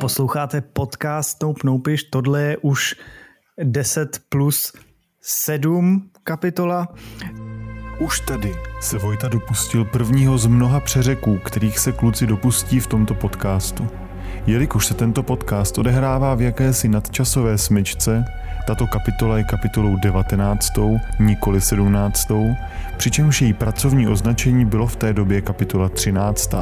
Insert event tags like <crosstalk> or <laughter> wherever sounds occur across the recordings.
Posloucháte podcast Nope Noupiš, tohle je už 10 plus 7 kapitola. Už tady se Vojta dopustil prvního z mnoha přeřeků, kterých se kluci dopustí v tomto podcastu. Jelikož se tento podcast odehrává v jakési nadčasové smyčce, tato kapitola je kapitolou 19., nikoli 17., přičemž její pracovní označení bylo v té době kapitola 13.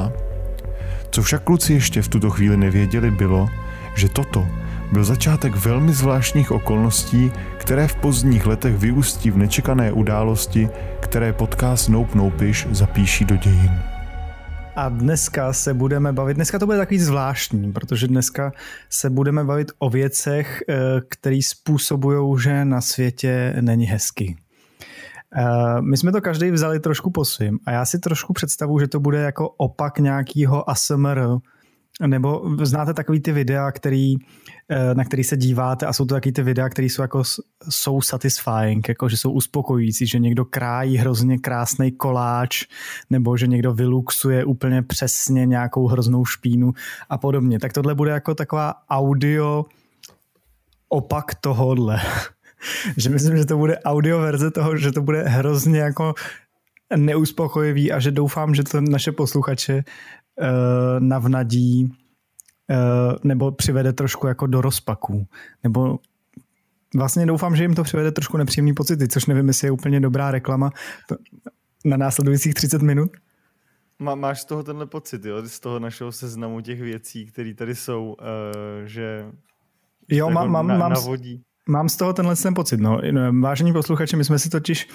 Co však kluci ještě v tuto chvíli nevěděli bylo, že toto byl začátek velmi zvláštních okolností, které v pozdních letech vyústí v nečekané události, které podcast Nope Nopiš zapíší do dějin. A dneska se budeme bavit, dneska to bude takový zvláštní, protože dneska se budeme bavit o věcech, eh, které způsobují, že na světě není hezky. Eh, my jsme to každý vzali trošku po svým a já si trošku představu, že to bude jako opak nějakého ASMR, nebo znáte takový ty videa, který, na který se díváte a jsou to takový ty videa, které jsou jako jsou satisfying, jako že jsou uspokojící, že někdo krájí hrozně krásný koláč, nebo že někdo vyluxuje úplně přesně nějakou hroznou špínu a podobně. Tak tohle bude jako taková audio opak tohohle. <laughs> že myslím, že to bude audio verze toho, že to bude hrozně jako neuspokojivý a že doufám, že to naše posluchače uh, navnadí nebo přivede trošku jako do rozpaků. Nebo vlastně doufám, že jim to přivede trošku nepříjemný pocity, což nevím, jestli je úplně dobrá reklama na následujících 30 minut. Má, máš z toho tenhle pocit, jo? z toho našeho seznamu těch věcí, které tady jsou, uh, že jo, mám, mám, na, mám, navodí. Mám z toho tenhle ten pocit. No. Vážení posluchači, my jsme si totiž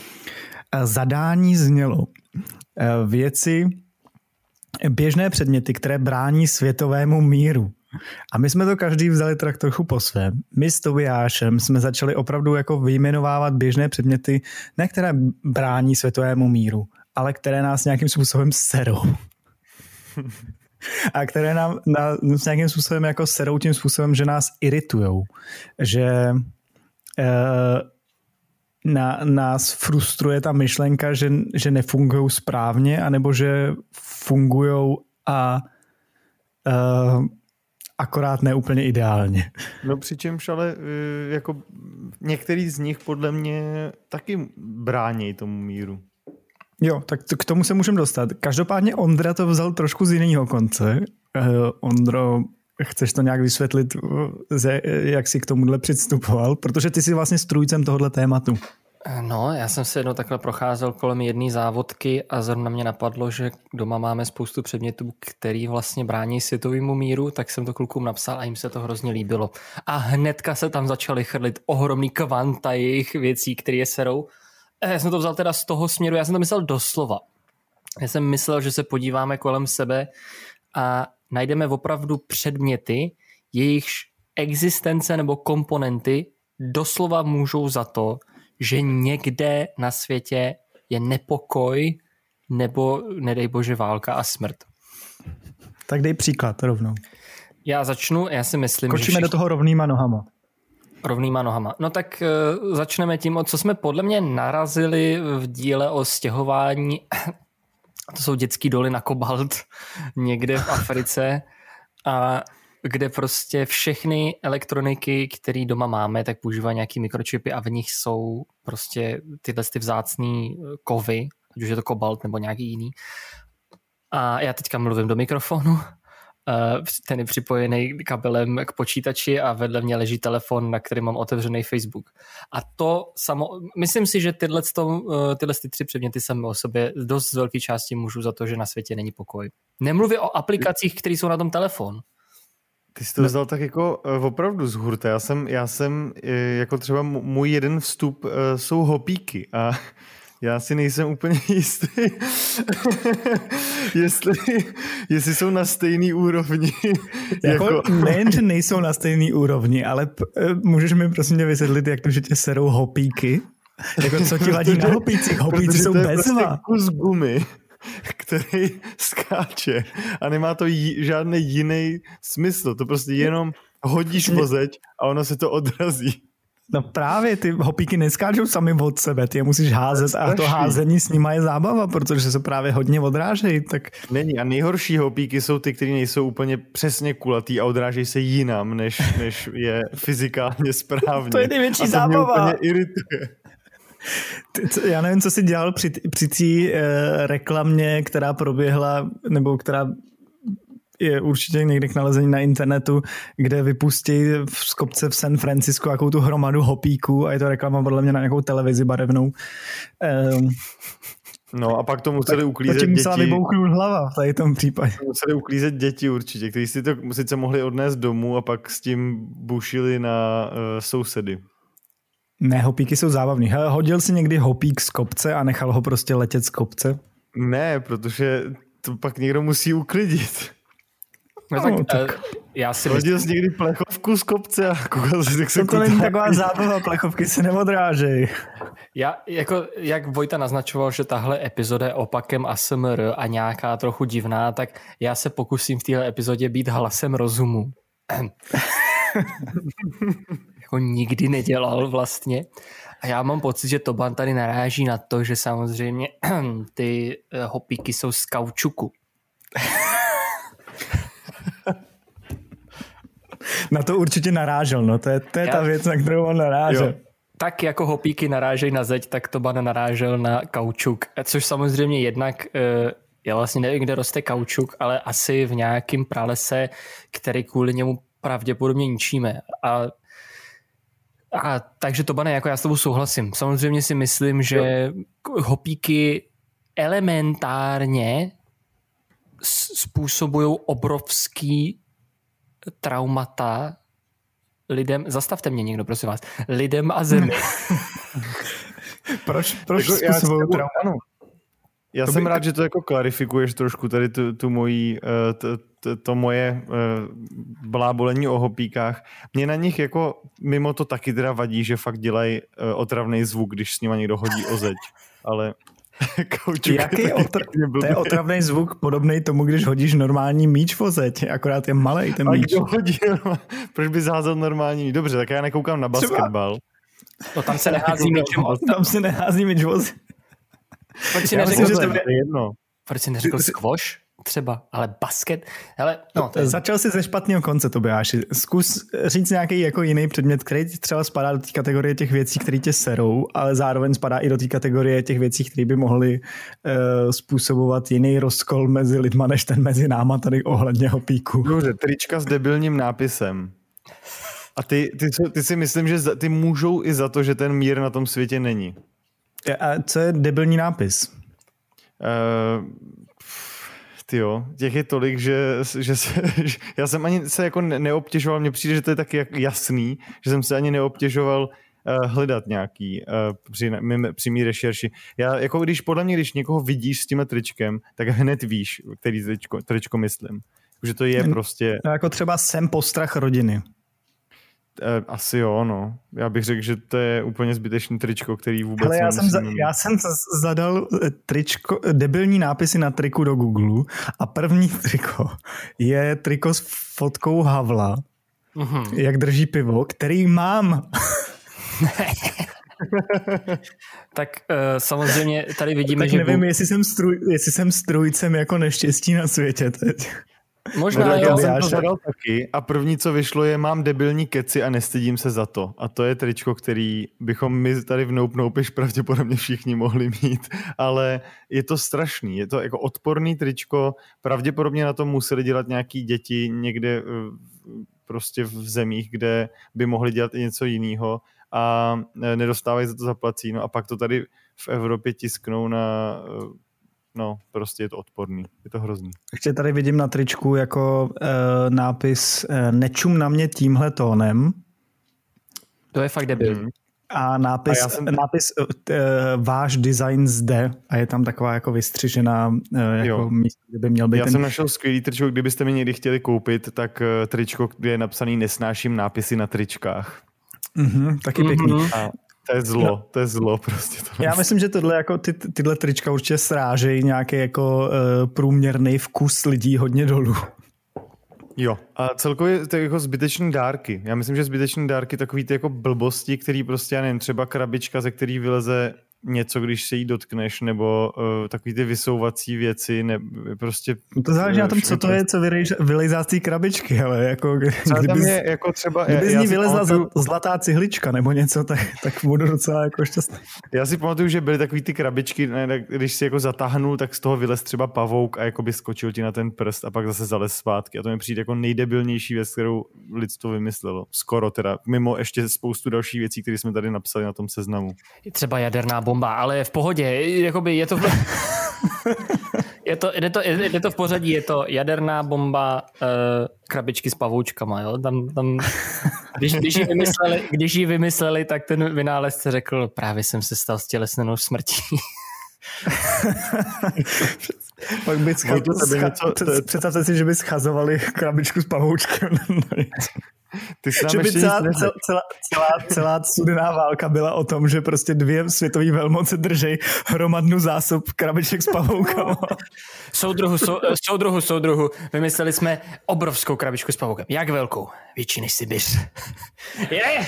eh, zadání znělo eh, věci, běžné předměty, které brání světovému míru. A my jsme to každý vzali tak trochu po svém. My s Tobiášem jsme začali opravdu jako vyjmenovávat běžné předměty, ne které brání světovému míru, ale které nás nějakým způsobem serou. a které nám na, s nějakým způsobem jako serou tím způsobem, že nás iritujou. Že Eh, na, nás frustruje ta myšlenka, že, že nefungují správně, anebo že fungují a uh, akorát ne úplně ideálně. No přičemž ale eh, jako některý z nich podle mě taky brání tomu míru. Jo, tak to, k tomu se můžeme dostat. Každopádně Ondra to vzal trošku z jiného konce. Uh, Ondro Chceš to nějak vysvětlit, jak jsi k tomuhle přistupoval? Protože ty jsi vlastně strůjcem tohohle tématu. No, já jsem se jednou takhle procházel kolem jedné závodky a zrovna mě napadlo, že doma máme spoustu předmětů, který vlastně brání světovému míru, tak jsem to klukům napsal a jim se to hrozně líbilo. A hnedka se tam začaly chrlit ohromný kvanta jejich věcí, které je serou. Já jsem to vzal teda z toho směru, já jsem to myslel doslova. Já jsem myslel, že se podíváme kolem sebe a najdeme opravdu předměty, jejichž existence nebo komponenty doslova můžou za to, že někde na světě je nepokoj nebo, nedej bože, válka a smrt. Tak dej příklad rovnou. Já začnu, já si myslím, Kočíme že všichni... do toho rovnýma nohama. Rovnýma nohama. No tak uh, začneme tím, co jsme podle mě narazili v díle o stěhování to jsou dětský doly na kobalt <laughs> někde v Africe a kde prostě všechny elektroniky, které doma máme, tak používají nějaký mikročipy a v nich jsou prostě tyhle ty vzácné kovy, ať už je to kobalt nebo nějaký jiný. A já teďka mluvím do mikrofonu Eh, ten je připojený kabelem k počítači a vedle mě leží telefon, na který mám otevřený Facebook. A to samo, myslím si, že tyhle, to, eh, tyhle ty tři předměty sami o sobě dost z velké části můžu za to, že na světě není pokoj. Nemluvím o aplikacích, které jsou na tom telefonu. Ty jsi to vzal tak jako uh, opravdu z hurta. Já jsem, já jsem jako třeba můj jeden vstup jsou hopíky a já si nejsem úplně <laughs> jistý, <laughs> jestli, jestli jsou na stejný úrovni. <laughs> jako, jako... Nejen, že nejsou na stejný úrovni, ale eh, můžeš mi prosím mě vysvětlit, jak to, že tě serou hopíky? Jako co ti vadí na hopících? Hopíci jsou bezva. Prostě kus gumy, který skáče a nemá to jí, žádný jiný smysl. To prostě jenom hodíš vozeď a ono se to odrazí. No právě ty hopíky neskáčou sami od sebe, ty je musíš házet a to házení s nima je zábava, protože se právě hodně odrážejí. Tak... Není a nejhorší hopíky jsou ty, které nejsou úplně přesně kulatý a odrážejí se jinam, než, než je fyzikálně správně. to je největší a to zábava. Mě úplně irituje. Já nevím, co jsi dělal při, při té uh, reklamě, která proběhla, nebo která je určitě někde k nalezení na internetu, kde vypustí v skopce v San Francisco jakou tu hromadu hopíků a je to reklama podle mě na nějakou televizi barevnou. Um, No a pak to museli uklízet to děti. musela vybouchnout hlava v tady tom případě. Museli uklízet děti určitě, kteří si to sice mohli odnést domů a pak s tím bušili na uh, sousedy. Ne, hopíky jsou zábavný. Hele, hodil si někdy hopík z kopce a nechal ho prostě letět z kopce? Ne, protože to pak někdo musí uklidit. No, tak, no, tak. Já si Hodil jsi někdy plechovku z kopce a koukal si, jak se to, to není taková zábava, plechovky se neodrážejí. Já, jako, jak Vojta naznačoval, že tahle epizoda je opakem ASMR a nějaká trochu divná, tak já se pokusím v téhle epizodě být hlasem rozumu. <laughs> jako nikdy nedělal vlastně. A já mám pocit, že Toban tady naráží na to, že samozřejmě <clears throat> ty hopíky jsou z kaučuku. Na to určitě narážel, no to je, to je já... ta věc, na kterou on narážel. Jo. Tak jako hopíky narážejí na zeď, tak Toban narážel na kaučuk, což samozřejmě jednak já vlastně nevím, kde roste kaučuk, ale asi v nějakém pralese, který kvůli němu pravděpodobně ničíme. A, a takže to bane, jako já s tebou souhlasím. Samozřejmě si myslím, že jo. hopíky elementárně způsobují obrovský traumata lidem, zastavte mě někdo, prosím vás, lidem a zemi. proč <laughs> proč jako, způsobují traumata? Já to jsem by... rád, že to jako klarifikuješ trošku tady tu, tu mojí, eh, to, to, to moje eh, blábolení o hopíkách. Mě na nich jako mimo to taky teda vadí, že fakt dělají eh, otravný zvuk, když s nima někdo hodí o zeď. Ale <laughs> Kaučuk Jaký je <laughs> otr... to je otravný zvuk podobný tomu, když hodíš normální míč v zeď, akorát je malý ten míč. A hodí, <laughs> proč by zházel normální míč? Dobře, tak já nekoukám na basketbal. No tam se nehází míč Tam se nehází míč v Proč si neřekl, že to je jedno. Proč jsi neřekl squash? Třeba, ale basket, ale no. To je... Začal jsi ze špatného konce, Tobiáši. Zkus říct nějaký jako jiný předmět, který třeba spadá do té kategorie těch věcí, které tě serou, ale zároveň spadá i do té kategorie těch věcí, které by mohly uh, způsobovat jiný rozkol mezi lidma, než ten mezi náma tady ohledně hopíku. Dobře, trička s debilním nápisem. A ty, ty, ty si myslím, že ty můžou i za to, že ten mír na tom světě není. A co je debilní nápis? Uh, ty jo, těch je tolik, že, že, se, <laughs> že já jsem ani se jako neobtěžoval, mně přijde, že to je taky jasný, že jsem se ani neobtěžoval uh, hledat nějaký uh, při, mým, při mý rešerši. Já, jako když podle mě, když někoho vidíš s tímhle tričkem, tak hned víš, který tričko, tričko myslím. Že to je prostě... No, jako třeba jsem postrach rodiny. Eh, asi jo, no. Já bych řekl, že to je úplně zbytečný tričko, který vůbec Ale já jsem, za, já jsem zadal eh, tričko, debilní nápisy na triku do Google a první <laughs> triko je triko s fotkou Havla, mm-hmm. jak drží pivo, který mám. <laughs> tak uh, samozřejmě tady vidíme, tak že... nevím, jestli jsem, strůj, jestli jsem strůjcem jako neštěstí na světě teď. Možná no, jo. Já jsem to zadal taky a první, co vyšlo, je mám debilní keci a nestydím se za to. A to je tričko, který bychom my tady v Nope Nope pravděpodobně všichni mohli mít, ale je to strašný. Je to jako odporný tričko, pravděpodobně na tom museli dělat nějaký děti někde eh, prostě v zemích, kde by mohli dělat i něco jiného a eh, nedostávají za to zaplacíno a pak to tady v Evropě tisknou na eh, no, prostě je to odporný, je to hrozný. Ještě tady vidím na tričku jako uh, nápis uh, nečum na mě tímhle tónem. To je fakt debil. Mm. A nápis, a jsem... nápis uh, váš design zde a je tam taková jako vystřižená uh, jako místo, kde by měl být Já ten... jsem našel skvělý tričko, kdybyste mi někdy chtěli koupit, tak uh, tričko, kde je napsaný nesnáším nápisy na tričkách. Mm-hmm, taky pěkný. Mm-hmm. A to je zlo, no. to je zlo prostě. To Já myslím, že tohle jako ty, tyhle trička určitě srážejí nějaký jako uh, průměrný vkus lidí hodně dolů. Jo, a celkově to jako zbytečné dárky. Já myslím, že zbytečné dárky takový ty jako blbosti, který prostě, já nevím, třeba krabička, ze který vyleze něco, když se jí dotkneš, nebo uh, takový ty vysouvací věci, ne, prostě... No to záleží na tom, co to je, co vylejzá z té krabičky, ale jako... Kdyby, <laughs> tam je jako třeba... Kdyby z ní vylezla pamatuju, zlatá cihlička nebo něco, tak, tak budu docela jako šťastný. Já si pamatuju, že byly takový ty krabičky, ne, když si jako zatáhnul, tak z toho vylez třeba pavouk a jako by skočil ti na ten prst a pak zase zalez zpátky. A to mi přijde jako nejdebilnější věc, kterou lidstvo vymyslelo. Skoro teda. Mimo ještě spoustu dalších věcí, které jsme tady napsali na tom seznamu. Třeba jaderná bomba, ale v pohodě, jakoby je to... V... <laughs> je to, je, to, je to v pořadí, je to jaderná bomba, uh, krabičky s pavoučkama, jo? Tam, tam, když, když, ji vymysleli, když ji vymysleli, tak ten vynálezce řekl, právě jsem se stal stělesněnou smrtí. <laughs> Pak by scha- scha- představte si, že by schazovali krabičku s pavoučkem. Ty že by celá, celá, celá, celá studená válka byla o tom, že prostě dvě světové velmoce držej hromadnu zásob krabiček s pavoukama. Soudruhu, sou, soudruhu, soudruhu, vymysleli jsme obrovskou krabičku s pavoukem. Jak velkou? Větší než Sibiř. Je!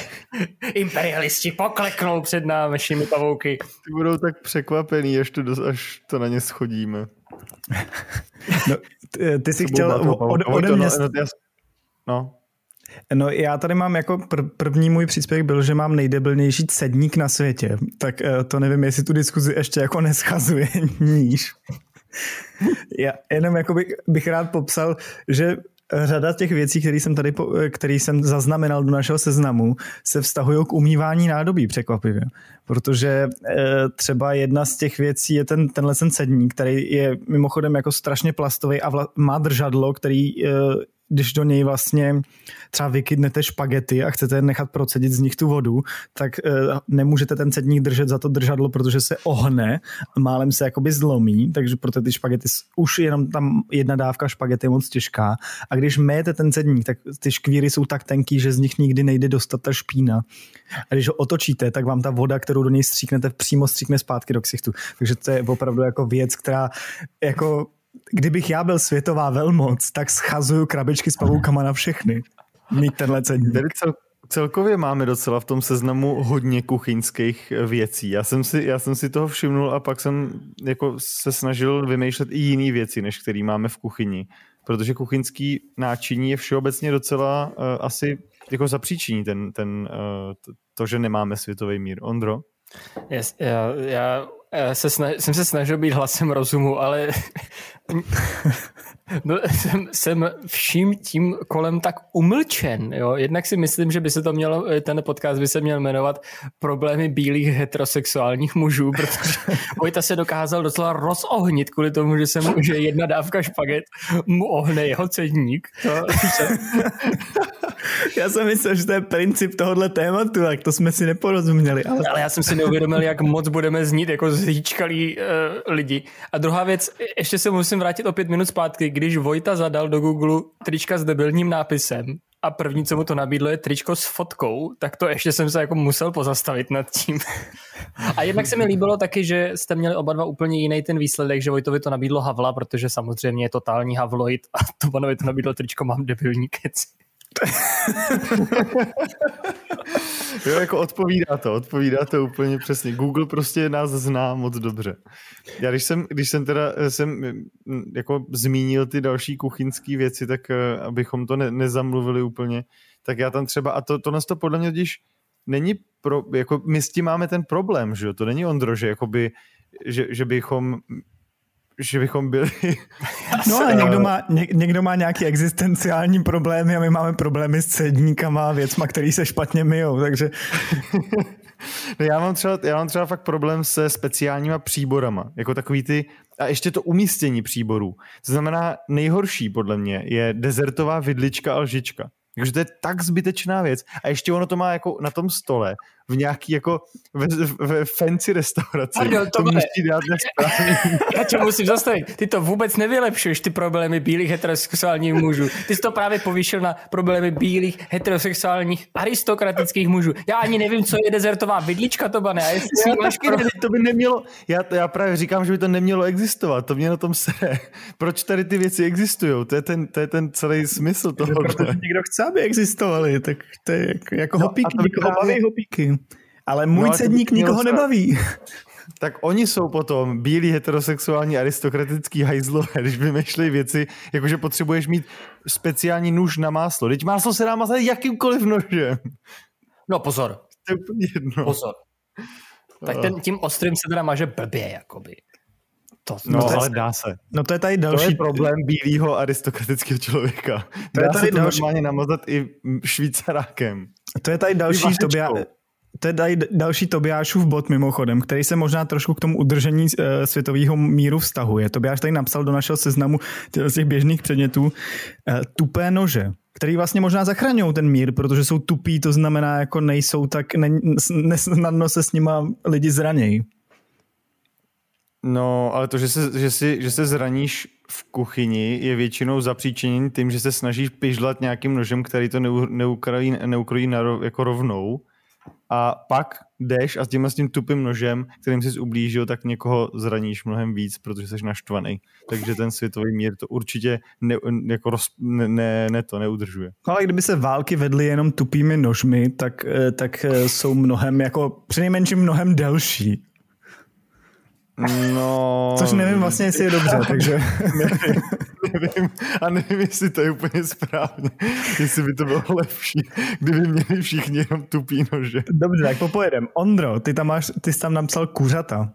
Imperialisti pokleknou před našimi pavouky. Ty budou tak překvapený, až to, až to na ně schodíme. <laughs> No, ty, ty jsi chtěl od, ode mě... No, no, já tady mám jako pr- první můj příspěvek byl, že mám nejdebilnější cedník na světě, tak uh, to nevím, jestli tu diskuzi ještě jako neschazuje <laughs> níž. já jenom jako bych, bych rád popsal, že řada těch věcí, které jsem tady, který jsem zaznamenal do našeho seznamu, se vztahují k umývání nádobí překvapivě. Protože e, třeba jedna z těch věcí je ten, tenhle ten cedník, který je mimochodem jako strašně plastový a vla, má držadlo, který e, když do něj vlastně třeba vykydnete špagety a chcete nechat procedit z nich tu vodu, tak e, nemůžete ten cedník držet za to držadlo, protože se ohne, málem se jakoby zlomí, takže proto ty špagety, už jenom tam jedna dávka špagety je moc těžká. A když méjete ten cedník, tak ty škvíry jsou tak tenký, že z nich nikdy nejde dostat ta špína. A když ho otočíte, tak vám ta voda, kterou do něj stříknete, přímo stříkne zpátky do ksichtu. Takže to je opravdu jako věc, která jako kdybych já byl světová velmoc, tak schazuju krabičky s pavoukama na všechny. Mít tenhle cedník. Cel, celkově máme docela v tom seznamu hodně kuchyňských věcí. Já jsem si, já jsem si toho všimnul a pak jsem jako se snažil vymýšlet i jiné věci, než který máme v kuchyni. Protože kuchyňský náčiní je všeobecně docela uh, asi jako zapříčiní ten, ten, uh, to, že nemáme světový mír. Ondro? Yes, já, já se snaž, jsem se snažil být hlasem rozumu, ale <laughs> no, jsem, jsem vším tím kolem tak umlčen. Jo? Jednak si myslím, že by se to mělo, ten podcast by se měl jmenovat Problémy bílých heterosexuálních mužů, protože <laughs> Vojta se dokázal docela rozohnit kvůli tomu, že se mu, že jedna dávka špaget mu ohne jeho cedník. To, <laughs> <laughs> já jsem myslel, že to je princip tohohle tématu, tak to jsme si neporozuměli. Ale, ale já jsem si neuvědomil, jak moc budeme znít jako zhýčkalí uh, lidi. A druhá věc, ještě se musím vrátit o pět minut zpátky, když Vojta zadal do Google trička s debilním nápisem a první, co mu to nabídlo, je tričko s fotkou, tak to ještě jsem se jako musel pozastavit nad tím. A jednak se mi líbilo taky, že jste měli oba dva úplně jiný ten výsledek, že Vojtovi to nabídlo Havla, protože samozřejmě je totální Havloid a Tobanovi to nabídlo tričko Mám debilní keci. <laughs> jo, jako odpovídá to, odpovídá to úplně přesně. Google prostě nás zná moc dobře. Já když jsem, když jsem teda jsem mm, jako zmínil ty další kuchyňské věci, tak eh, abychom to ne, nezamluvili úplně, tak já tam třeba, a to, to nás to podle mě když není pro, jako my s tím máme ten problém, že jo, to není Ondro, že jakoby, že, že bychom že bychom byli... <laughs> No ale někdo má, ně, někdo má nějaký existenciální problémy a my máme problémy s cedníkama a věcma, který se špatně myjou, takže... <laughs> No já mám, třeba, já mám třeba fakt problém se speciálníma příborama, jako takový ty, a ještě to umístění příborů. To znamená, nejhorší podle mě je dezertová vidlička a lžička. Takže to je tak zbytečná věc. A ještě ono to má jako na tom stole v nějaký jako ve, ve fancy restauraci. Pardon, to musí dát na správný. <laughs> Já tě musím zastavit. Ty to vůbec nevylepšuješ, ty problémy bílých heterosexuálních mužů. Ty jsi to právě povýšil na problémy bílých heterosexuálních aristokratických mužů. Já ani nevím, co je dezertová vidlička, to bane. A jestli si Já taky pro... ne, to by nemělo, já, já právě říkám, že by to nemělo existovat, to mě na tom sere. Proč tady ty věci existují? To je ten, to je ten celý smysl toho. Protože někdo chce, aby existovali, tak to je jako, jako No, hopíky, a to by někoho právě- baví hopíky. Ale můj no, to cedník nikoho se- nebaví. <laughs> Tak oni jsou potom bílí heterosexuální aristokratický hajzlové, když vymýšlejí věci, jako že potřebuješ mít speciální nůž na máslo. Teď máslo se dá mazat jakýmkoliv nožem. No pozor, To je úplně jedno. pozor. Tak ten, tím ostrým se teda maže blbě, jakoby. To, No, to je- ale dá se. No to je tady To další je problém bílého aristokratického člověka. To je dá tady se to další- normálně namazat i švýcarákem. To je tady další vašečkou. Tobia, to je tady další Tobiášův bod mimochodem, který se možná trošku k tomu udržení uh, světového míru vztahuje. Tobiáš tady napsal do našeho seznamu z těch běžných předmětů uh, tupé nože, který vlastně možná zachraňují ten mír, protože jsou tupí, to znamená jako nejsou tak, ne, nesnadno se s nima lidi zranějí. No, ale to, že se, že, si, že se zraníš v kuchyni, je většinou zapříčeněn tím, že se snažíš pižlat nějakým nožem, který to neu, neukrojí, neukrojí na, jako rovnou. A pak jdeš a s tímhle s tím tupým nožem, kterým jsi ublížil, tak někoho zraníš mnohem víc, protože jsi naštvaný. Takže ten světový mír to určitě ne, jako roz, ne, ne, ne to neudržuje. No, ale kdyby se války vedly jenom tupými nožmi, tak, eh, tak eh, jsou mnohem, jako přinejmenším mnohem delší. No, <laughs> Což nevím vlastně, jestli je dobře, <laughs> takže... nevím, a nevím, jestli to je úplně správně, jestli by to bylo lepší, kdyby měli všichni jenom tupý nože. Dobře, tak popojedem. Ondro, ty tam, máš, ty jsi tam napsal kuřata.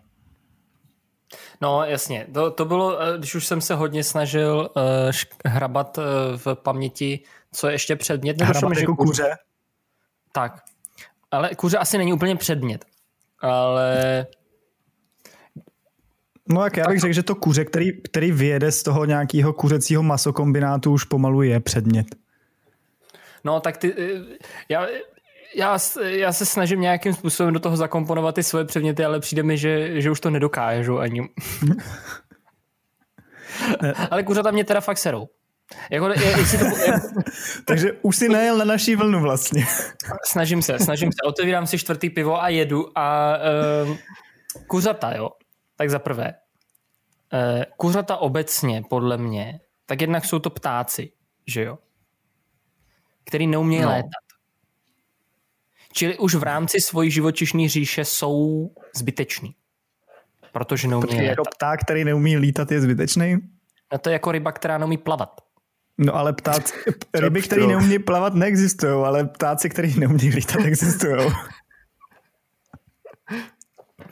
No jasně, to, to bylo, eh, když už jsem se hodně snažil uh, šk- hrabat uh, v paměti, co je ještě předmět. nedošlo Hrabat jako kuř- kuře. Tak, ale kuře asi není úplně předmět, ale No tak já bych řekl, že to kuře, který, který vyjede z toho nějakého kuřecího masokombinátu, už pomalu je předmět. no tak ty, eh, já, já, já se snažím nějakým způsobem do toho zakomponovat ty svoje předměty, ale přijde mi, že, že už to nedokážu ani. <laughs> ale kuřata mě teda fakt serou. Jako, jestli to, <laughs> Takže už si najel na naší vlnu vlastně. snažím se, snažím se. Otevírám si čtvrtý pivo a jedu a uh, kuřata, jo. Tak za prvé. Uh, kuřata obecně, podle mě, tak jednak jsou to ptáci, že jo? Který neumějí No. létat. Čili už v rámci svojí živočišní říše jsou zbyteční. Protože Počkej, jako létat. pták, který neumí lítat, je zbytečný? No to je jako ryba, která neumí plavat. No ale ptáci, <laughs> ryby, které neumí plavat, neexistují, ale ptáci, který neumí lítat, <laughs> existují.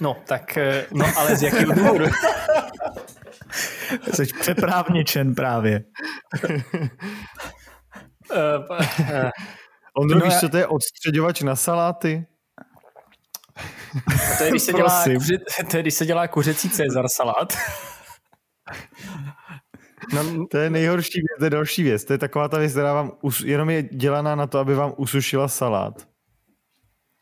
No, tak, eh, no ale z jakého důvodu? Jsi přeprávničen právě. Eh, Ondro, No víš, co to je odstředovač na saláty? To je, když se dělá, kuři, to je, když se dělá kuřecí Cezar salát. No, To je nejhorší věc, to je další věc. To je taková ta věc, která vám us, jenom je dělaná na to, aby vám usušila salát.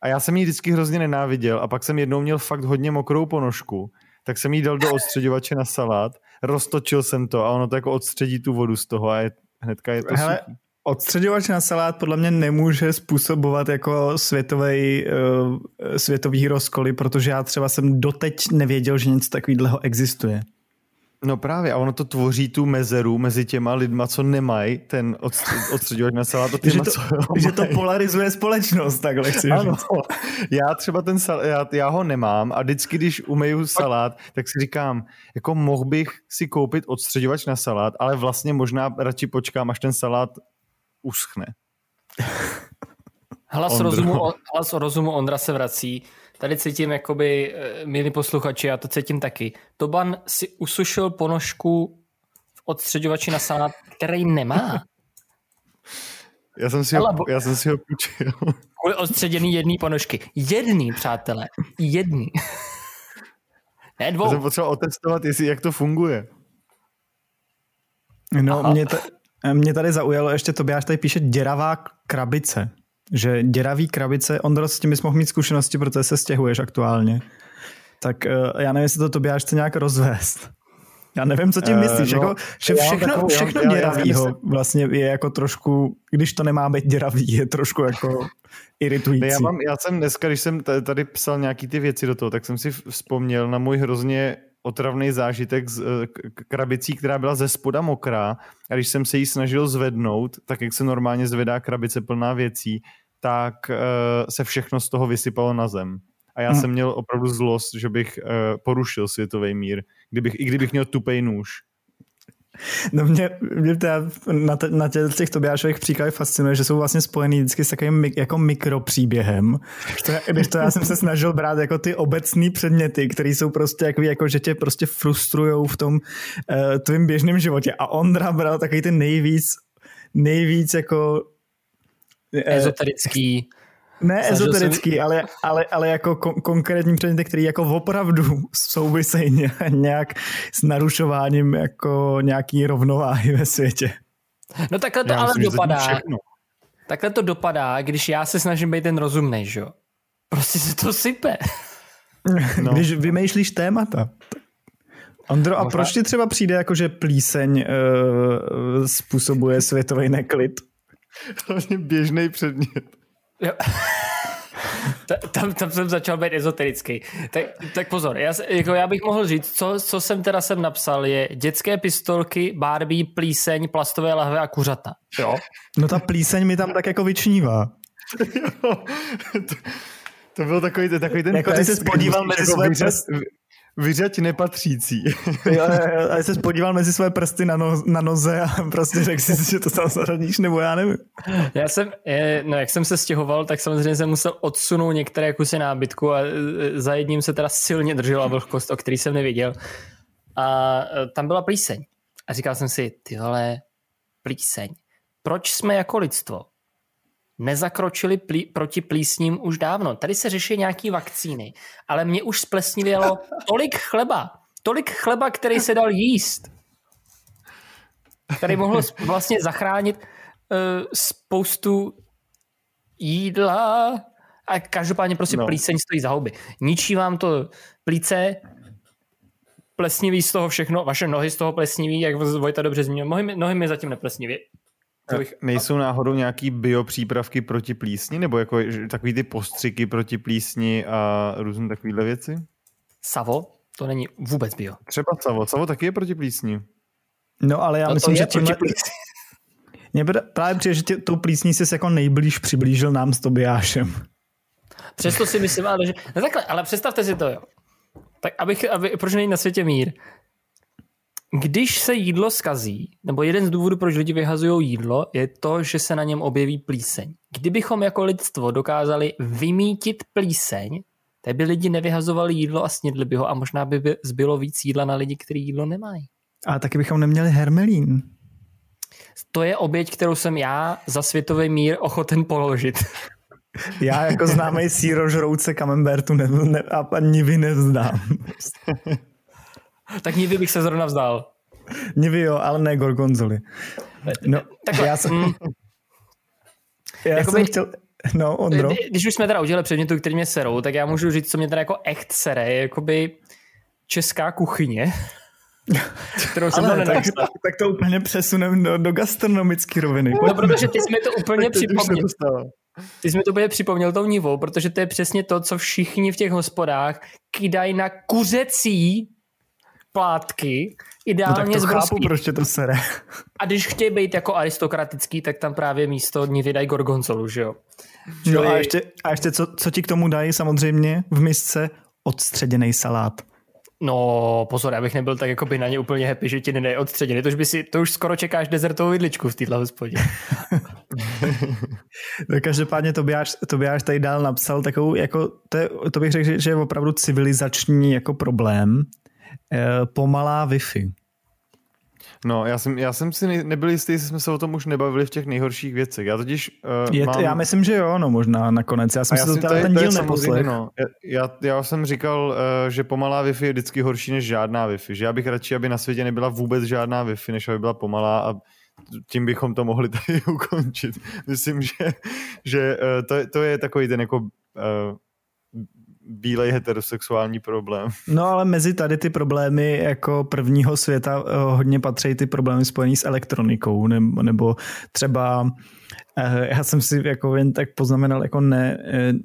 A já jsem ji vždycky hrozně nenáviděl a pak jsem jednou měl fakt hodně mokrou ponožku, tak jsem jí dal do odstředovače na salát, roztočil jsem to a ono to jako odstředí tu vodu z toho a je, hnedka je to Hele, suchý. odstředovač na salát podle mě nemůže způsobovat jako světový, uh, světový rozkoly, protože já třeba jsem doteď nevěděl, že něco takového existuje. No právě, a ono to tvoří tu mezeru mezi těma lidma, co nemají ten odstř- odstředovač na salát <laughs> a Že těma, to, co že to polarizuje společnost, takhle chci Ano, říct. já třeba ten salát, já, já ho nemám a vždycky, když umeju salát, tak si říkám, jako mohl bych si koupit odstředovač na salát, ale vlastně možná radši počkám, až ten salát uschne. hlas, rozumu, hlas rozumu Ondra se vrací. Tady cítím, jakoby, eh, milí posluchači, já to cítím taky. Toban si usušil ponožku v odstředovači na salát, který nemá. <laughs> Já jsem si ho, Ale bo- já jsem si ho půjčil. <laughs> Kvůli odstředěný jedný ponožky. Jedný, přátelé. Jedný. <laughs> ne Já dvou. jsem potřeboval otestovat, jestli, jak to funguje. No, Aha. mě to, Mě tady zaujalo ještě, Tobiáš tady píše děravá krabice. Že děravý krabice, Ondro, s tím bys mohl mít zkušenosti, protože se stěhuješ aktuálně. Tak eh, já nevím, jestli to Tobiáš chce nějak rozvést. Já nevím, co tím myslíš. Uh, no, jako, že všechno, takovou, všechno já, děravýho já, vlastně je jako trošku, když to nemá být děravý, je trošku jako iritující. Já, mám, já jsem dneska, když jsem tady psal nějaký ty věci do toho, tak jsem si vzpomněl na můj hrozně otravný zážitek z eh, krabicí, která byla ze spoda mokrá a když jsem se jí snažil zvednout, tak jak se normálně zvedá krabice plná věcí, tak uh, se všechno z toho vysypalo na zem. A já hmm. jsem měl opravdu zlost, že bych uh, porušil světový mír, kdybych, i kdybych měl tupej nůž. No mě, mě teda na, te, na těch, těch Tobiášových příkladech fascinuje, že jsou vlastně spojený vždycky s takovým jako mikropříběhem. To, když to já jsem se snažil brát jako ty obecné předměty, které jsou prostě jako, jako, že tě prostě frustrujou v tom uh, tvým běžném životě. A Ondra bral takový ty nejvíc, nejvíc jako uh, ezoterický ne Snažil ezoterický, jsem... ale, ale, ale jako kon- konkrétní předměty, které jako opravdu souvisejí nějak s narušováním jako nějaký rovnováhy ve světě. No takhle to já ale myslím, dopadá. Takhle to dopadá, když já se snažím být ten rozumný, že jo? Prostě se to sype. <laughs> No. Když vymýšlíš témata. Andro, a proč ti třeba přijde jako, že plíseň uh, způsobuje světový neklid? <laughs> Hlavně běžný předmět. Jo. <laughs> tam, tam jsem začal být ezoterický. Tak, tak pozor, já, jako já bych mohl říct, co, co jsem teda sem napsal, je dětské pistolky, Barbie, plíseň, plastové lahve a kuřata. Jo? No ta plíseň mi tam tak jako vyčnívá. <laughs> to, to byl takový, takový ten jako ty se podíval mezi své prsty. Vyřať nepatřící. <laughs> jo, a jsi podíval mezi své prsty na, no, na noze a <laughs> prostě řekl si, že to tam zaradíš, nebo já nevím. Já jsem, no jak jsem se stěhoval, tak samozřejmě jsem musel odsunout některé kusy nábytku a e, za jedním se teda silně držela vlhkost, o který jsem neviděl. A e, tam byla plíseň. A říkal jsem si, ty vole, plíseň. Proč jsme jako lidstvo nezakročili plí, proti plísním už dávno. Tady se řeší nějaký vakcíny, ale mě už splesnivělo tolik chleba, tolik chleba, který se dal jíst, který mohl vlastně zachránit uh, spoustu jídla a každopádně prostě no. plíseň stojí za houby. Ničí vám to plíce, plesnivý z toho všechno, vaše nohy z toho plesnivý, jak Vojta dobře zmínil, nohy, nohy mi zatím neplesnivý. Bych... Nejsou náhodou nějaký biopřípravky proti plísni, nebo jako takový ty postřiky proti plísni a různé takovéhle věci? Savo? To není vůbec bio. Třeba Savo. Savo taky je proti plísni. No ale já no myslím, že tímhle... Mě právě přijde, že tě, tou plísní jsi jako nejblíž přiblížil nám s Tobiášem. Přesto si myslím, ale že... No takhle, ale představte si to, jo. Tak abych, aby, proč není na světě mír? Když se jídlo skazí, nebo jeden z důvodů, proč lidi vyhazují jídlo, je to, že se na něm objeví plíseň. Kdybychom jako lidstvo dokázali vymítit plíseň, tak by lidi nevyhazovali jídlo a snědli by ho a možná by zbylo víc jídla na lidi, kteří jídlo nemají. A taky bychom neměli hermelín. To je oběť, kterou jsem já za světový mír ochoten položit. <laughs> Já jako známý sírožrouce Camembertu ne, ne, a ani vy nevzdám. <laughs> tak Nivy bych se zrovna vzdal. Nivy jo, ale ne Gorgonzoli. No, tak já jsem... Mm. Já Jakoby, jsem chtěl... No, Ondro. Když už jsme teda udělali předmětu, který mě serou, tak já můžu říct, co mě teda jako echt sere, je jakoby česká kuchyně, <laughs> kterou jsem Ale, tak, tak, to úplně přesuneme do, do gastronomické roviny. No, protože ty jsme to úplně připomněl. Ty jsi mi to úplně připomněl tou nivou, protože to je přesně to, co všichni v těch hospodách kidají na kuřecí plátky, ideálně no tak to chápu, proč to sere. A když chtějí být jako aristokratický, tak tam právě místo ní vydají gorgonzolu, že jo? No a ještě, a ještě co, co ti k tomu dají samozřejmě v misce? Odstředěný salát. No, pozor, já bych nebyl tak jako by na ně úplně happy, že ti nedají odstředěný. To už, by si, to už skoro čekáš dezertovou vidličku v této hospodě. <laughs> no, každopádně Tobiáš, Tobiáš tady dál napsal takovou, jako, to, je, to bych řekl, že je opravdu civilizační jako problém, pomalá Wi-Fi. No, já jsem, já jsem si nebyl jistý, jestli jsme se o tom už nebavili v těch nejhorších věcech. Já totiž uh, je, mám... Já myslím, že jo, no možná nakonec. Já jsem si to ten díl neposlech. No. Já, já, jsem říkal, uh, že pomalá Wi-Fi je vždycky horší než žádná Wi-Fi. Že já bych radši, aby na světě nebyla vůbec žádná Wi-Fi, než aby byla pomalá a tím bychom to mohli <laughs> tady ukončit. Myslím, že, že eh, to, to je takový ten jako uh, bílej heterosexuální problém. No ale mezi tady ty problémy jako prvního světa uh, hodně patří ty problémy spojené s elektronikou, nebo, nebo třeba uh, já jsem si jako jen tak poznamenal jako ne, uh,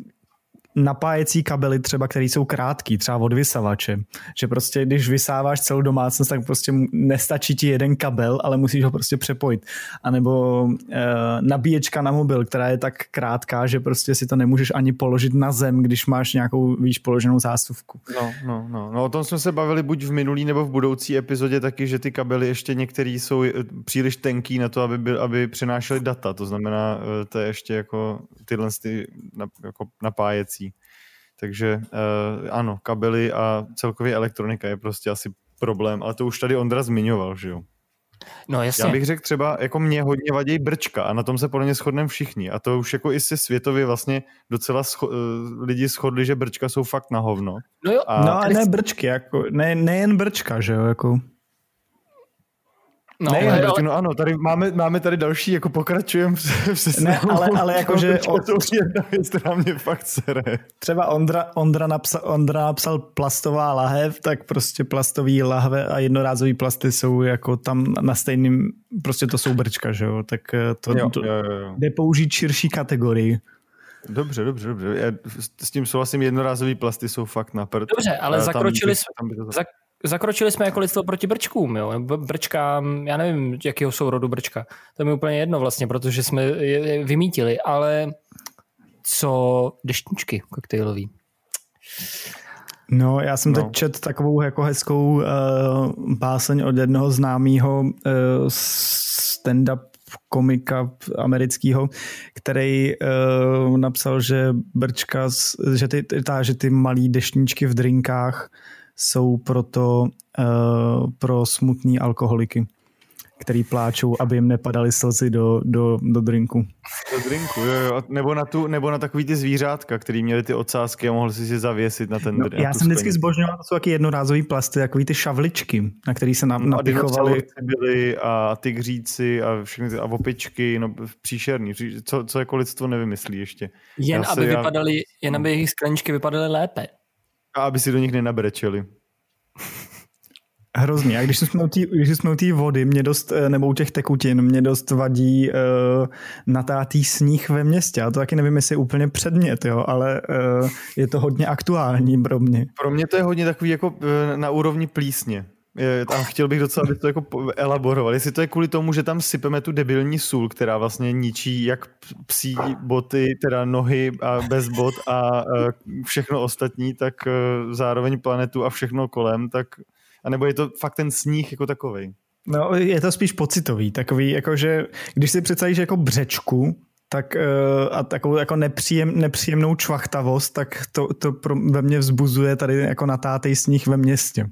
napájecí kabely třeba, které jsou krátký, třeba od vysavače. Že prostě, když vysáváš celou domácnost, tak prostě nestačí ti jeden kabel, ale musíš ho prostě přepojit. A nebo e, nabíječka na mobil, která je tak krátká, že prostě si to nemůžeš ani položit na zem, když máš nějakou výš položenou zásuvku. No, no, no, no. O tom jsme se bavili buď v minulý nebo v budoucí epizodě taky, že ty kabely ještě některé jsou eh, příliš tenký na to, aby, byl, aby přenášely data. To znamená, eh, to je ještě jako tyhle ty jako napájecí. Takže uh, ano, kabely a celkově elektronika je prostě asi problém, ale to už tady Ondra zmiňoval, že jo? No jasně. Já bych řekl třeba, jako mě hodně vadí brčka a na tom se podle mě shodneme všichni. A to už jako i si světově vlastně docela scho- uh, lidi shodli, že brčka jsou fakt na hovno. No jo, a no a ne brčky, jako, ne, nejen brčka, že jo, jako. No, ne, ale, ale... no ano, tady máme, máme tady další, jako pokračujeme v Ne, ale, ale <laughs> jakože... To je jedna věc, která mě fakt sere. Třeba Ondra, Ondra, napsal, Ondra napsal plastová lahev, tak prostě plastový lahve a jednorázový plasty jsou jako tam na stejným, prostě to jsou brčka, že jo, tak eh, to, jo, to jo, jo. jde použít širší kategorii. Dobře, dobře, dobře. Já s tím souhlasím, jednorázový plasty jsou fakt na prd. Dobře, ale zakročili jsme, zak, zakročili jsme jako lidstvo proti brčkům, jo. Brčka, já nevím, jakého jsou rodu brčka. To je mi úplně jedno vlastně, protože jsme je vymítili, ale co deštničky koktejlový? No, já jsem no. teď čet takovou jako hezkou uh, báseň od jednoho známého uh, stand-up komika amerického, který uh, napsal, že brčka, že ty, ta, že ty malý deštníčky v drinkách jsou proto uh, pro smutný alkoholiky, který pláčou, aby jim nepadaly slzy do, do, do drinku. Do drinku, jo, jo. Nebo na, tu, nebo na takový ty zvířátka, který měli ty ocásky a mohli si si zavěsit na ten no, drink. Já jsem vždycky zbožňoval, to jsou taky jednorázový plasty, takový ty šavličky, na který se nám no, napichovali. byly a tygříci a všechny ty, a opičky, no příšerný. Co, co jako lidstvo nevymyslí ještě. Jen, já aby, se, vypadaly, já... jen aby jejich skleničky vypadaly lépe. A aby si do nich nenabrečeli. Hrozně. A když jsme u té vody, mě dost, eh, nebo u těch tekutin, mě dost vadí uh, natátý sníh ve městě. A to taky nevím, jestli je úplně předmět, jo, ale uh, je to hodně aktuální pro mě. Pro mě to je hodně takový jako uh, na úrovni plísně. A chtěl bych docela, aby to jako elaboroval. Jestli to je kvůli tomu, že tam sypeme tu debilní sůl, která vlastně ničí jak psí boty, teda nohy a bez bot a všechno ostatní, tak zároveň planetu a všechno kolem, tak a nebo je to fakt ten sníh jako takový? No, je to spíš pocitový, takový, jakože když si představíš jako břečku, tak uh, a takovou jako nepříjem, nepříjemnou čvachtavost, tak to, to pro, ve mně vzbuzuje tady jako natátej sníh ve městě.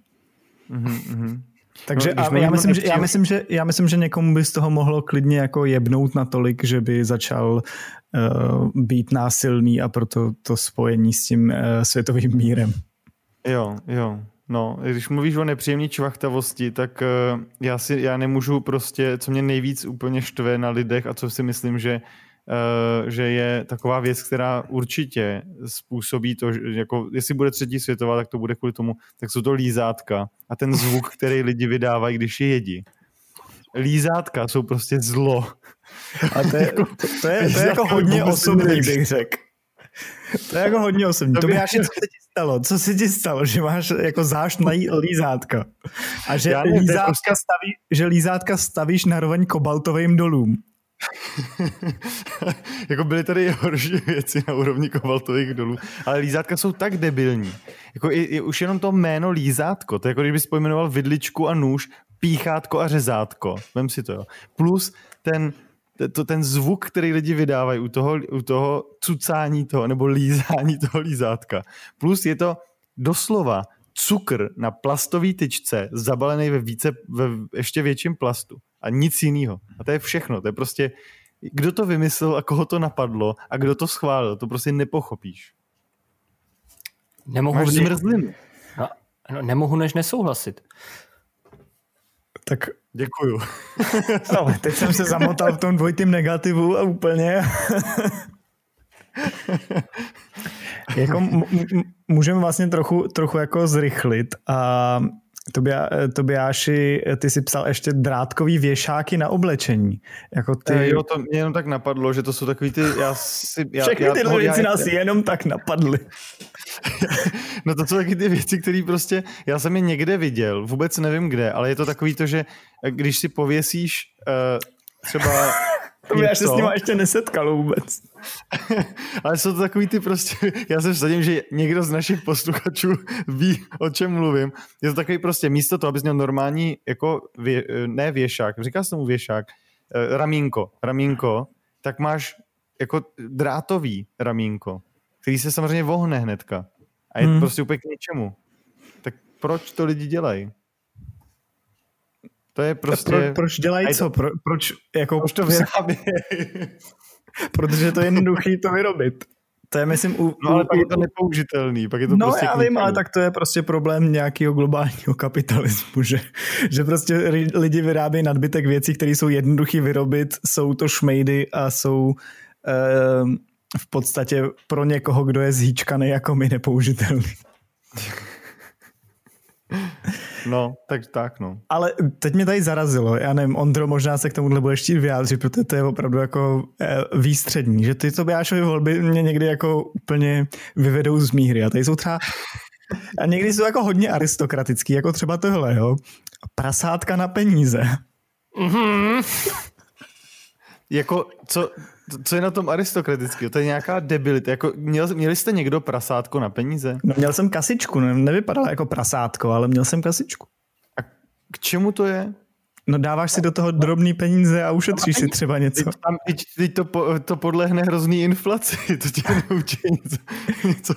Mm-hmm. Takže no, a já, myslím, že, já, myslím, že, já myslím, že někomu by z toho mohlo klidně jako jebnout natolik, že by začal uh, být násilný a proto to spojení s tím uh, světovým mírem. Jo, jo. No, když mluvíš o nepříjemné čvachtavosti, tak uh, já, si, já nemůžu prostě, co mě nejvíc úplně štve na lidech a co si myslím, že, uh, že je taková věc, která určitě způsobí to, že jako, jestli bude třetí světová, tak to bude kvůli tomu, tak jsou to lízátka a ten zvuk, který lidi vydávají, když je jedí. Lízátka jsou prostě zlo. A to je, to, to je, to je jako hodně osobní, bych řekl. To je jako hodně osobní. To, by až co se ti stalo? Co se ti stalo, že máš jako zášť na lízátka? A že, nevím, lízátka prostě... staví, že lízátka stavíš na roveň kobaltovým dolům. <laughs> jako byly tady horší věci na úrovni kobaltových dolů, ale lízátka jsou tak debilní. Jako i, i, už jenom to jméno lízátko, to je jako když bys pojmenoval vidličku a nůž, píchátko a řezátko. Vem si to, jo. Plus ten to, ten zvuk, který lidi vydávají u toho, u toho cucání toho nebo lízání <laughs> toho lízátka. Plus je to doslova cukr na plastový tyčce zabalený ve, více, ve ještě větším plastu a nic jiného. A to je všechno. To je prostě, kdo to vymyslel a koho to napadlo a kdo to schválil, to prostě nepochopíš. Nemohu Máš zmrzlinu. No, no, nemohu než nesouhlasit. Tak Děkuju. <laughs> ale teď jsem se zamotal v tom dvojitým negativu a úplně. <laughs> jako m- m- můžeme vlastně trochu, trochu jako zrychlit a Tobia, Tobiáši, ty si psal ještě drátkový věšáky na oblečení. Jako ty... E, jo, to mě jenom tak napadlo, že to jsou takový ty, já si... Já, Všechny já, tyhle no, věci já, nás jenom tak napadly. <laughs> no to jsou taky ty věci, které prostě, já jsem je někde viděl, vůbec nevím kde, ale je to takový to, že když si pověsíš uh, třeba To já se s nima ještě nesetkal vůbec. <laughs> Ale jsou to takový ty prostě, já se vsadím, že někdo z našich posluchačů ví, o čem mluvím. Je to takový prostě místo toho, abys měl normální, jako vě, ne věšák, říká se tomu věšák, eh, ramínko, ramínko, tak máš jako drátový ramínko, který se samozřejmě vohne hnedka. A je hmm. prostě úplně k ničemu. Tak proč to lidi dělají? To je prostě... Pro, proč dělají co? Pro, proč, jako, proč to vyrábějí? <laughs> Protože to je jednoduchý to vyrobit. To je, myslím, u, no, ale pak je to nepoužitelný. Pak je to no, prostě já vím, ale tak to je prostě problém nějakého globálního <laughs> kapitalismu, že, že prostě lidi vyrábějí nadbytek věcí, které jsou jednoduchý vyrobit, jsou to šmejdy a jsou e, v podstatě pro někoho, kdo je zhýčkaný jako my nepoužitelný. <laughs> No, tak tak, no. Ale teď mě tady zarazilo, já nevím, Ondro, možná se k tomuhle budeš chtít vyjádřit, protože to je opravdu jako e, výstřední, že ty Tobiášovy volby mě někdy jako úplně vyvedou z míry a tady jsou třeba a někdy jsou jako hodně aristokratický, jako třeba tohle, jo. Prasátka na peníze. Mm-hmm. Jako, co, co je na tom aristokratický? To je nějaká debilita. Jako, měl, měli jste někdo prasátko na peníze? No, měl jsem kasičku, ne, nevypadala jako prasátko, ale měl jsem kasičku. A k čemu to je? No dáváš si do toho drobný peníze a ušetříš si třeba něco. Teď, tam, teď, teď to, po, to podlehne hrozný inflaci, <laughs> to tě neučí něco, něco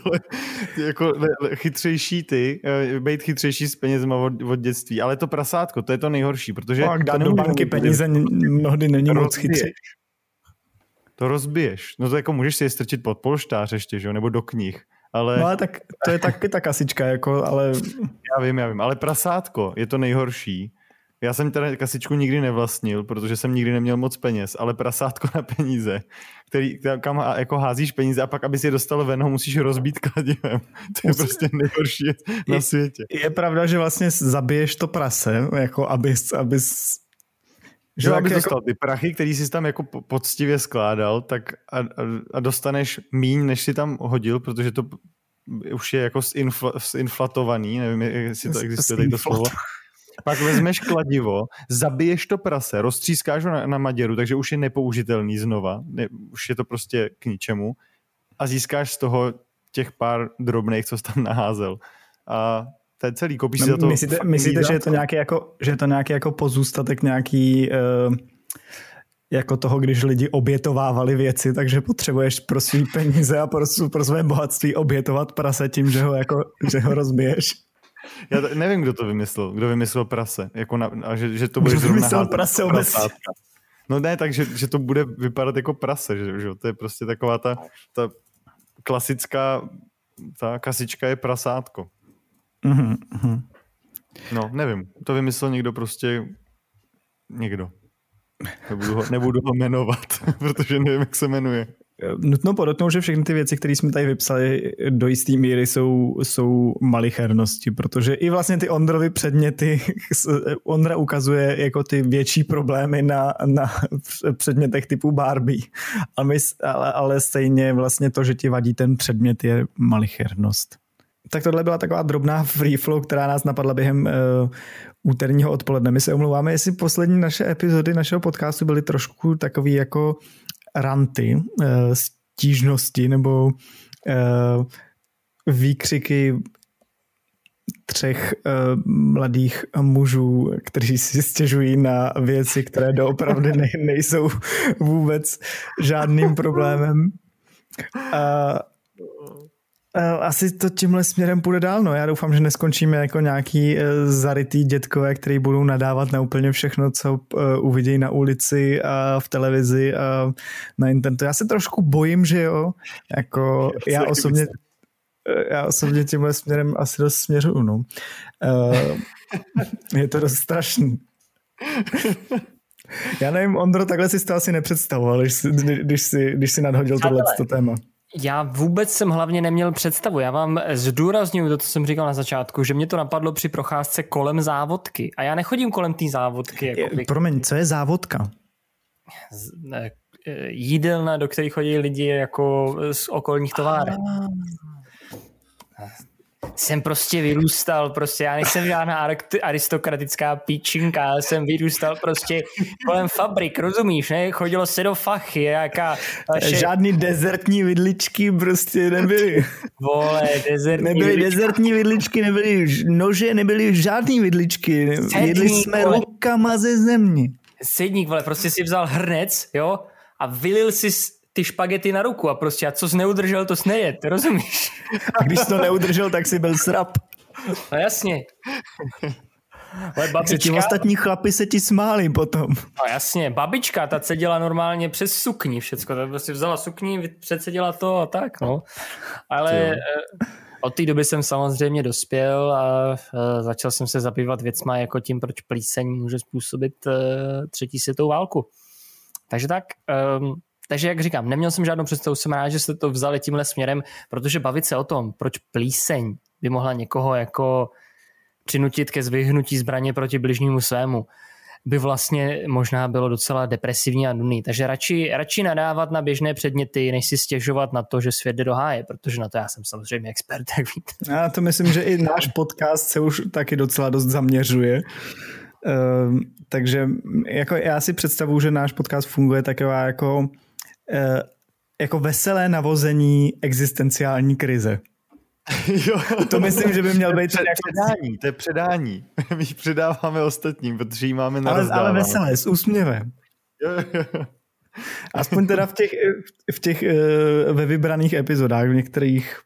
jako chytřejší ty, eh, být chytřejší s penězma od, od dětství, ale to prasátko, to je to nejhorší, protože... No, dát do banky peníze mnohdy není moc chytřej. To rozbiješ. No to jako můžeš si je strčit pod polštář ještě, že jo? nebo do knih. Ale... No ale tak to je taky ta kasička, jako, ale... Já vím, já vím, ale prasátko je to nejhorší. Já jsem teda kasičku nikdy nevlastnil, protože jsem nikdy neměl moc peněz, ale prasátko na peníze, který, kam jako házíš peníze a pak, aby si je dostal ven, ho musíš rozbít kladivem. <laughs> To je prostě nejhorší na světě. Je, je pravda, že vlastně zabiješ to prase, jako abys, abys že abys jako... dostal ty prachy, který jsi tam jako poctivě skládal, tak a, a, a dostaneš míň, než si tam hodil, protože to už je jako zinfl, zinflatovaný, nevím, jestli to existuje to slovo. Pak vezmeš kladivo, zabiješ to prase, roztřískáš ho na, na maděru, takže už je nepoužitelný znova, ne, už je to prostě k ničemu a získáš z toho těch pár drobných, co jsi tam naházel. A to je celý, koupíš no, si za to... Myslíte, myslíte že, je to nějaký jako, že je to nějaký jako pozůstatek nějaký... Uh, jako toho, když lidi obětovávali věci, takže potřebuješ pro svý peníze a pro, pro své bohatství obětovat prase tím, že ho, jako, že ho rozbiješ. Já to, nevím, kdo to vymyslel. Kdo vymyslel prase. Jako na, a že, že to bude zrovna vymyslel prase obecně. No ne, takže že to bude vypadat jako prase. Že, že? To je prostě taková ta, ta klasická ta kasička je prasátko. Mm-hmm. No, nevím. To vymyslel někdo prostě někdo. Nebudu ho, nebudu ho jmenovat, <laughs> protože nevím, jak se jmenuje. Nutno podotknout, že všechny ty věci, které jsme tady vypsali, do jisté míry jsou, jsou malichernosti, protože i vlastně ty Ondrovy předměty, Ondra ukazuje jako ty větší problémy na, na předmětech typu Barbie, ale, my, ale, ale stejně vlastně to, že ti vadí ten předmět, je malichernost. Tak tohle byla taková drobná free flow, která nás napadla během uh, úterního odpoledne. My se omlouváme, jestli poslední naše epizody našeho podcastu byly trošku takový jako ranty, uh, stížnosti nebo uh, výkřiky třech uh, mladých mužů, kteří si stěžují na věci, které doopravdy ne, nejsou vůbec žádným problémem. Asi to tímhle směrem půjde dál, no. Já doufám, že neskončíme jako nějaký e, zarytý dětkové, který budou nadávat na úplně všechno, co e, uvidějí na ulici a v televizi a na internetu. Já se trošku bojím, že jo. Jako <laughs> já osobně, já osobně tímhle směrem asi dost směřuju, no. <laughs> Je to dost strašný. <laughs> Já nevím, Ondro, takhle si to asi nepředstavoval, když když si, když si nadhodil tohle téma. Já vůbec jsem hlavně neměl představu. Já vám zdůraznuju to, co jsem říkal na začátku, že mě to napadlo při procházce kolem závodky. A já nechodím kolem té závodky. Jako by... Promiň, co je závodka? Z, ne, jídelna, do které chodí lidi jako z okolních továren. Jsem prostě vyrůstal, prostě já nejsem žádná aristokratická píčinka, já jsem vyrůstal prostě kolem fabrik, rozumíš, ne? Chodilo se do fachy, jaká... Vaše... Žádný dezertní vidličky prostě nebyly. Vole, dezertní Nebyly vidličky. dezertní vidličky, nebyly nože, nebyly žádný vidličky. Sedník, Jedli jsme vole. rukama ze země. Sedník, vole, prostě si vzal hrnec, jo, a vylil si ty špagety na ruku a prostě a co jsi neudržel, to snejet, rozumíš? A když jsi to neudržel, tak si byl srap. No jasně. Ale babička... Ti ostatní chlapi se ti smáli potom. No jasně, babička, ta seděla normálně přes sukni všecko, ta prostě vzala sukni, předseděla to a tak, no. Ale eh, od té doby jsem samozřejmě dospěl a eh, začal jsem se zabývat věcma jako tím, proč plíseň může způsobit eh, třetí světovou válku. Takže tak, um, takže jak říkám, neměl jsem žádnou představu, jsem rád, že jste to vzali tímhle směrem, protože bavit se o tom, proč plíseň by mohla někoho jako přinutit ke zvyhnutí zbraně proti bližnímu svému, by vlastně možná bylo docela depresivní a nudný. Takže radši, radši nadávat na běžné předměty, než si stěžovat na to, že svět jde do háje, protože na to já jsem samozřejmě expert, <laughs> jak víte. Já to myslím, že i náš podcast se už taky docela dost zaměřuje Uh, takže jako já si představuju, že náš podcast funguje taková jako, jako veselé navození existenciální krize. <laughs> jo. To myslím, že by měl být... <laughs> Je předání, to je předání. <laughs> My ji předáváme ostatním, protože ji máme na ale, ale veselé, s úsměvem. Aspoň teda v těch, v těch uh, ve vybraných epizodách, v některých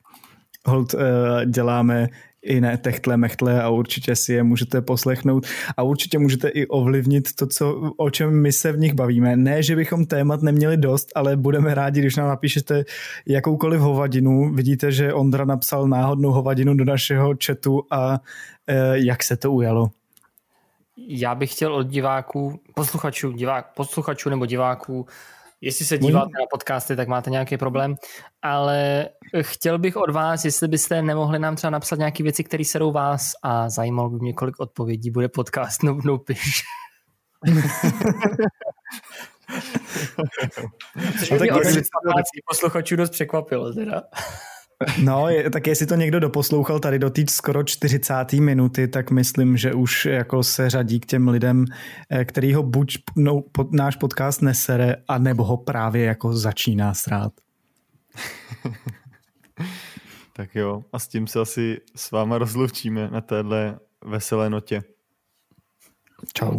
hold uh, děláme i ne techtle mechtle a určitě si je můžete poslechnout a určitě můžete i ovlivnit to, co, o čem my se v nich bavíme. Ne, že bychom témat neměli dost, ale budeme rádi, když nám napíšete jakoukoliv hovadinu. Vidíte, že Ondra napsal náhodnou hovadinu do našeho chatu a e, jak se to ujalo? Já bych chtěl od diváků, posluchačů, divák, posluchačů nebo diváků Jestli se díváte na podcasty, tak máte nějaký problém, ale chtěl bych od vás, jestli byste nemohli nám třeba napsat nějaké věci, které serou vás a zajímalo by mě, kolik odpovědí bude podcast <laughs> No, no piš. <laughs> Což no, tak posluchačů dost překvapilo teda. <laughs> No, je, tak jestli to někdo doposlouchal tady do té skoro 40. minuty, tak myslím, že už jako se řadí k těm lidem, eh, který ho buď no, pod, náš podcast nesere, a nebo ho právě jako začíná srát. <laughs> tak jo, a s tím se asi s váma rozlučíme na téhle veselé notě. Čau.